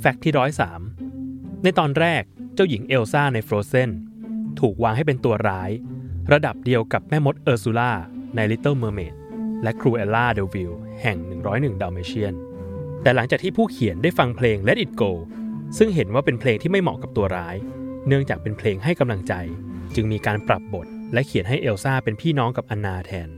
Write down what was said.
Fact ที่ร้อยสามในตอนแรกเจ้าหญิงเอลซ่าใน Frozen ถูกวางให้เป็นตัวร้าย ระดับเดียวกับแม่มดเออร์ซูล่าใน Little Mermaid และ Cruella de Vil แห่ง 101 Dalmatians แต่หลังจากที่ผู้เขียนได้ฟังเพลง Let It Go ซึ่งเห็นว่าเป็นเพลงที่ไม่เหมาะกับตัวร้าย เนื่องจากเป็นเพลงให้กำลังใจ จึงมีการปรับบท และเขียนให้เอลซ่าเป็นพี่น้องกับอันนาแทน